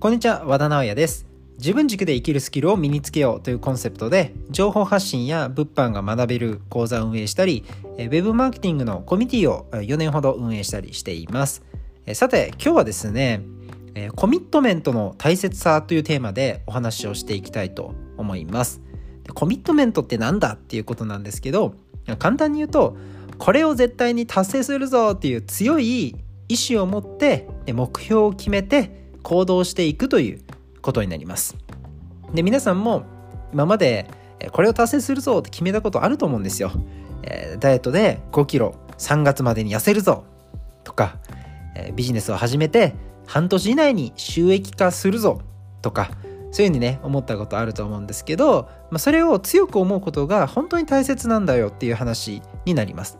こんにちは和田直也です。自分軸で生きるスキルを身につけようというコンセプトで情報発信や物販が学べる講座を運営したりウェブマーケティングのコミュニティを4年ほど運営したりしています。さて今日はですねコミットメントの大切さというテーマでお話をしていきたいと思います。コミットメントって何だっていうことなんですけど簡単に言うとこれを絶対に達成するぞっていう強い意志を持って目標を決めて行動していくということになります。で皆さんも今までこれを達成するぞって決めたことあると思うんですよ、えダイエットで5キロ3月までに痩せるぞ。とか、えビジネスを始めて半年以内に収益化するぞ。とかそういうふうにね思ったことあると思うんですけど、まあ、それを強く思うことが本当に大切なんだよっていう話になります。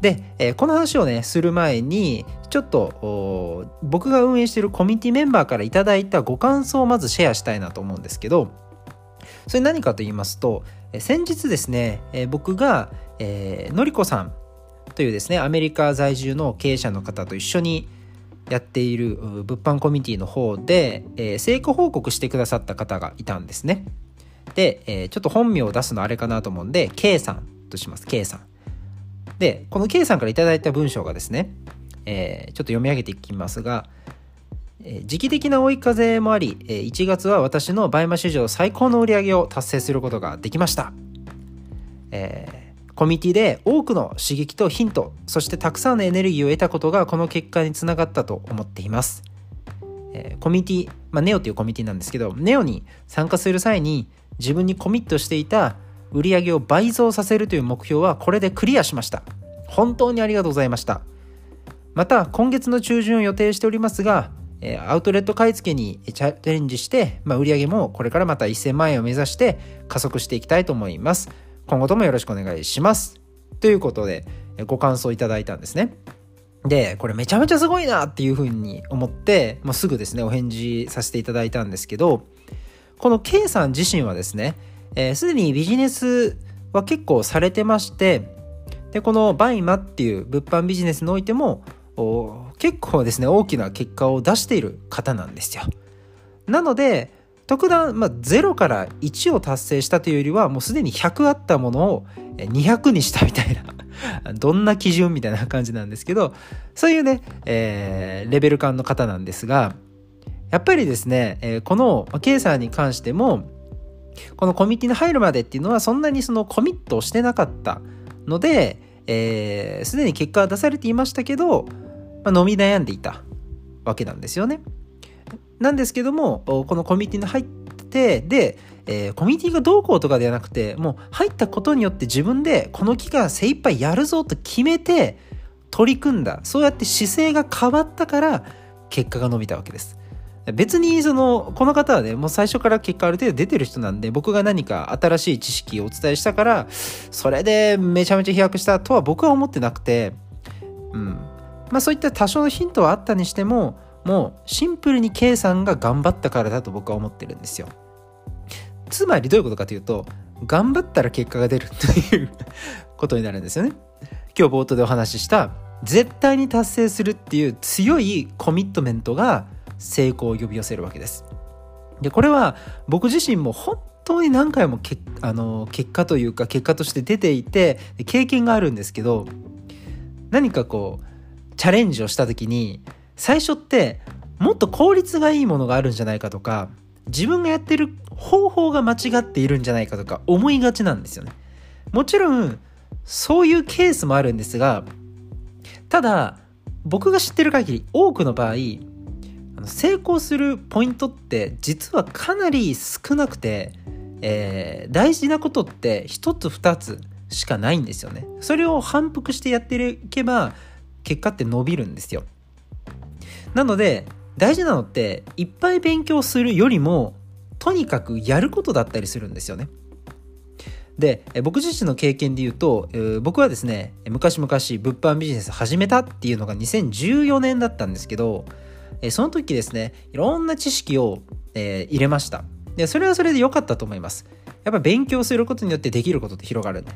で、えー、この話をねする前にちょっと僕が運営しているコミュニティメンバーから頂いたご感想をまずシェアしたいなと思うんですけどそれ何かと言いますと先日ですね、えー、僕が、えー、のりこさんというですねアメリカ在住の経営者の方と一緒にやっている物販コミュニティの方で、えー、成果報告してくださった方がいたんですね。で、えー、ちょっと本名を出すのあれかなと思うんで K さんとします。K さん。で、この K さんから頂いた文章がですね、えー、ちょっと読み上げていきますが、えー、時期的な追い風もあり、えー、1月は私のバイマ史上最高の売り上げを達成することができました。えー、コミュニティで多くの刺激とヒント、そしてたくさんのエネルギーを得たことがこの結果につながったと思っています。えー、コミュニティ、まあ、ネオというコミュニティなんですけど、ネオに参加する際に自分にコミットしていた売上を倍増させるという目標はこれでクリアしました。本当にありがとうございました。また、今月の中旬を予定しておりますが、アウトレット買い付けにチャレンジして、まあ、売上もこれからまた1000万円を目指して加速していきたいと思います。今後ともよろしくお願いします。ということで、ご感想いただいたんですね。で、これめちゃめちゃすごいなっていうふうに思って、もうすぐですね、お返事させていただいたんですけど、この K さん自身はですね、えー、で、にビジネスは結構されてましてでこのバイマっていう物販ビジネスにおいても結構ですね大きな結果を出している方なんですよ。なので特段、まあ、0から1を達成したというよりはもうすでに100あったものを200にしたみたいな どんな基準みたいな感じなんですけどそういうね、えー、レベル感の方なんですがやっぱりですね、えー、この K さんに関してもこのコミュニティに入るまでっていうのはそんなにそのコミットをしてなかったので、す、えー、で、に結果は出されていましたけど、まあ、飲み悩んでいたわけなんですよね。なんですけども、このコミュニティに入って、で、えー、コミュニティがどうこうとかではなくて、もう入ったことによって自分でこの期間精一杯やるぞと決めて取り組んだ。そうやって姿勢が変わったから結果が伸びたわけです。別にそのこの方はねもう最初から結果ある程度出てる人なんで僕が何か新しい知識をお伝えしたからそれでめちゃめちゃ飛躍したとは僕は思ってなくてうん。まあそういった多少のヒントはあったにしてももうシンプルに K さんが頑張ったからだと僕は思ってるんですよ。つまりどういうことかというと頑張ったら結果が出るという ことになるんですよね。今日冒頭でお話しした絶対に達成するっていう強いコミットメントが成功を呼び寄せるわけです。でこれは僕自身も本当に何回もけあの結果というか結果として出ていて経験があるんですけど何かこうチャレンジをした時に最初ってもっと効率がいいものがあるんじゃないかとか自分がやってる方法が間違っているんじゃないかとか思いがちなんですよね。もちろんそういうケースもあるんですがただ僕が知ってる限り多くの場合成功するポイントって実はかなり少なくて、えー、大事なことって一つ二つしかないんですよね。それを反復してやっていけば結果って伸びるんですよ。なので大事なのっていっぱい勉強するよりもとにかくやることだったりするんですよね。で僕自身の経験で言うと、え、僕はですね昔々物販ビジネス始めたっていうのが2014年だったんですけどえその時ですね、いろんな知識を、え、入れました。で、それはそれで良かったと思います。やっぱ勉強することによってできることって広がるんで。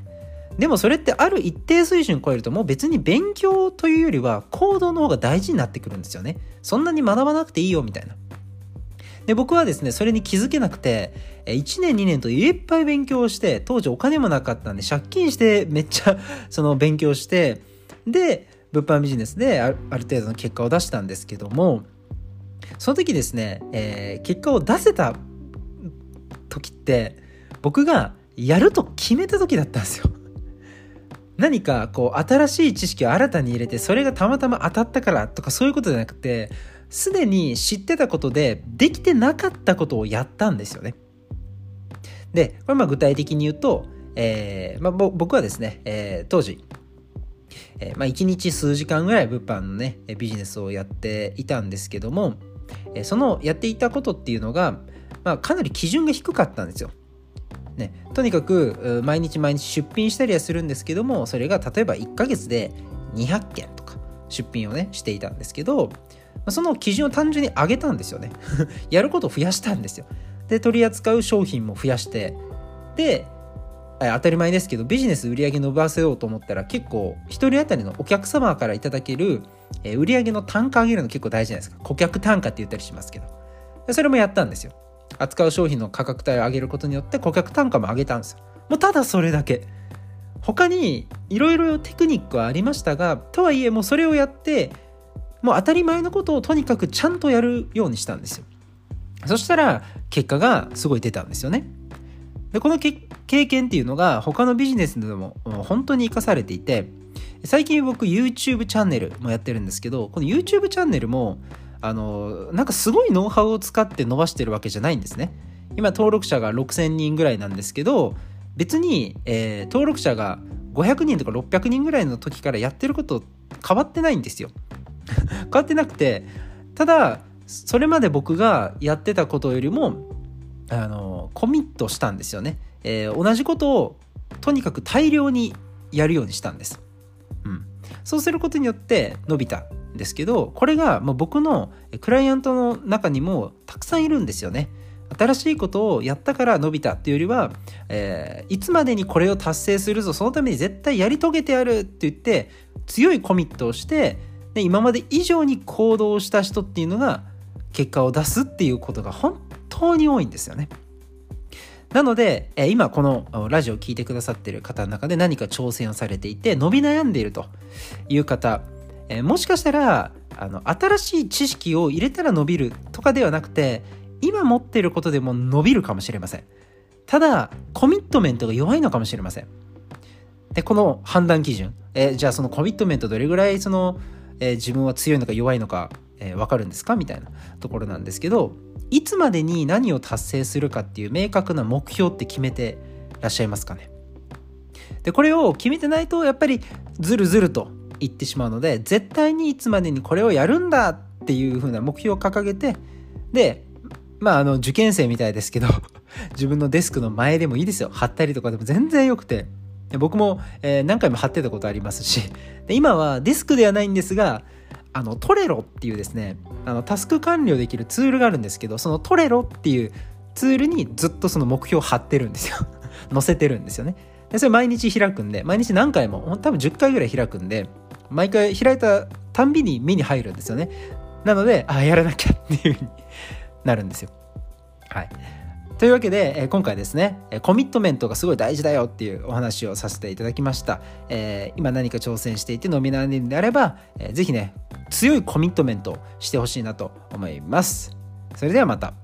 でもそれってある一定水準超えるともう別に勉強というよりは行動の方が大事になってくるんですよね。そんなに学ばなくていいよみたいな。で僕はですねそれに気づけなくて1年2年といっぱい勉強して当時お金もなかったんで借金してめっちゃ その勉強してで物販ビジネスである程度の結果を出したんですけどもその時ですね、えー、結果を出せた時って僕がやると決めた時だったんですよ。何かこう新しい知識を新たに入れてそれがたまたま当たったからとかそういうことじゃなくてすでに知ってたことでできてなかったことをやったんですよね。でこれまあ具体的に言うと、えーまあ、僕はですね、えー、当時、えーまあ、1日数時間ぐらい物販のねビジネスをやっていたんですけども、そのやっていたことっていうのが、まあ、かなり基準が低かったんですよ。ね、とにかく毎日毎日出品したりはするんですけどもそれが例えば1ヶ月で200件とか出品をねしていたんですけどその基準を単純に上げたんですよね やることを増やしたんですよで取り扱う商品も増やしてで当たり前ですけどビジネス売上伸ばせようと思ったら結構1人当たりのお客様からいただけるえ売上の単価上げるの結構大事じゃないですか。顧客単価って言ったりしますけど。それもやったんですよ。扱う商品の価格帯を上げることによって顧客単価も上げたんですよ。もうただそれだけ。他にいろいろテクニックはありましたがとはいえもうそれをやってもう当たり前のことをとにかくちゃんとやるようにしたんですよ。そしたら結果がすごい出たんですよね。でこの経験っていうのが他のビジネスでも本当に生かされていて最近僕 YouTube チャンネルもやってるんですけどこの YouTube チャンネルもあのなんかすごいノウハウを使って伸ばしてるわけじゃないんですね。今登録者が6000人ぐらいなんですけど別に、えー、登録者が500人とか600人ぐらいの時からやってること変わってないんですよ。変わってなくてただそれまで僕がやってたことよりもあのコミットしたんですよね、えー、同じことをとにかく大量にやるようにしたんです、うん、そうすることによって伸びたんですけどこれがま僕のクライアントの中にもたくさんいるんですよね。新しいことをやったから伸びたっていうよりは、えー、いつまでにこれを達成するぞそのために絶対やり遂げてやるって言って強いコミットをしてで今まで以上に行動した人っていうのが結果を出すっていうことが本当に多いんですよね。なので、え今このラジオを聴いてくださってる方の中で何か挑戦をされていて伸び悩んでいるという方、えもしかしたらあの新しい知識を入れたら伸びるとかではなくて今持ってることでも伸びるかもしれません。ただコミットメントが弱いのかもしれません。でこの判断基準、えじゃあそのコミットメントどれぐらいその、え自分は強いのか弱いのかえー、分かるんですか？みたいなところなんですけどいつまでに何を達成するかっていう明確な目標って決めてらっしゃいますかね？でこれを決めてないとやっぱりずるずると言ってしまうので絶対にいつまでにこれをやるんだっていう風な目標を掲げてでまああの受験生みたいですけど 自分のデスクの前でもいいですよ。貼ったりとかでも全然よくて。僕も、えー、何回も貼ってたことありますし。で今はデスクではないんですがあのトレロっていうですねあのタスク完了できるツールがあるんですけどそのトレロっていうツールにずっとその目標を貼ってるんですよ。載せてるんですよね。でそれ毎日開くんで毎日何回も多分10回ぐらい開くんで毎回開いたたんびに目に入るんですよね。なのでああやらなきゃっていうふうになるんですよ。はい。というわけで、え今回ですね、コミットメントがすごい大事だよっていうお話をさせていただきました。えー、今何か挑戦していて伸び悩んでるんであれば、えー、ぜね、強いコミットメントしてほしいなと思います。それではまた。